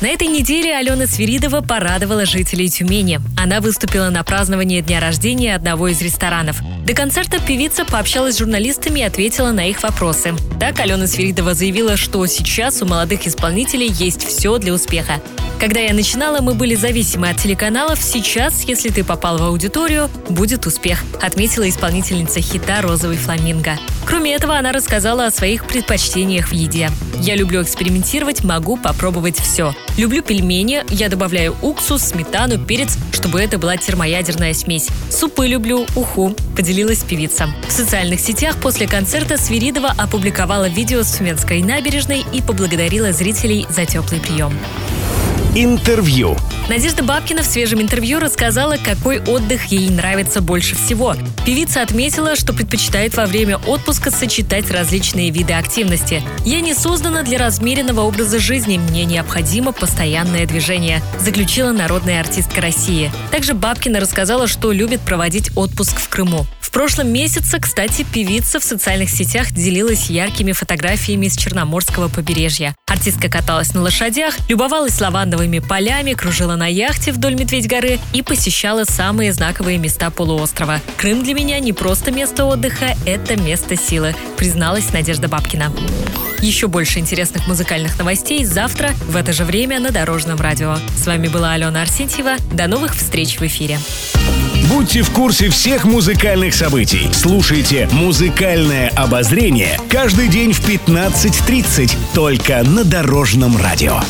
На этой неделе Алена Свиридова порадовала жителей Тюмени. Она выступила на праздновании дня рождения одного из ресторанов. До концерта певица пообщалась с журналистами и ответила на их вопросы. Так Алена Свиридова заявила, что сейчас у молодых исполнителей есть все для успеха. Когда я начинала, мы были зависимы от телеканалов. Сейчас, если ты попал в аудиторию, будет успех, отметила исполнительница хита «Розовый фламинго». Кроме этого, она рассказала о своих предпочтениях в еде. «Я люблю экспериментировать, могу попробовать все. Люблю пельмени, я добавляю уксус, сметану, перец, чтобы это была термоядерная смесь. Супы люблю, уху», — поделилась певица. В социальных сетях после концерта Свиридова опубликовала видео с Тюменской набережной и поблагодарила зрителей за теплый прием. Интервью. Надежда Бабкина в свежем интервью рассказала, какой отдых ей нравится больше всего. Певица отметила, что предпочитает во время отпуска сочетать различные виды активности. «Я не создана для размеренного образа жизни, мне необходимо постоянное движение», заключила народная артистка России. Также Бабкина рассказала, что любит проводить отпуск в Крыму прошлом месяце, кстати, певица в социальных сетях делилась яркими фотографиями с Черноморского побережья. Артистка каталась на лошадях, любовалась лавандовыми полями, кружила на яхте вдоль Медведь горы и посещала самые знаковые места полуострова. «Крым для меня не просто место отдыха, это место силы», призналась Надежда Бабкина. Еще больше интересных музыкальных новостей завтра в это же время на Дорожном радио. С вами была Алена Арсентьева. До новых встреч в эфире. Будьте в курсе всех музыкальных событий. Слушайте «Музыкальное обозрение» каждый день в 15.30 только на Дорожном радио.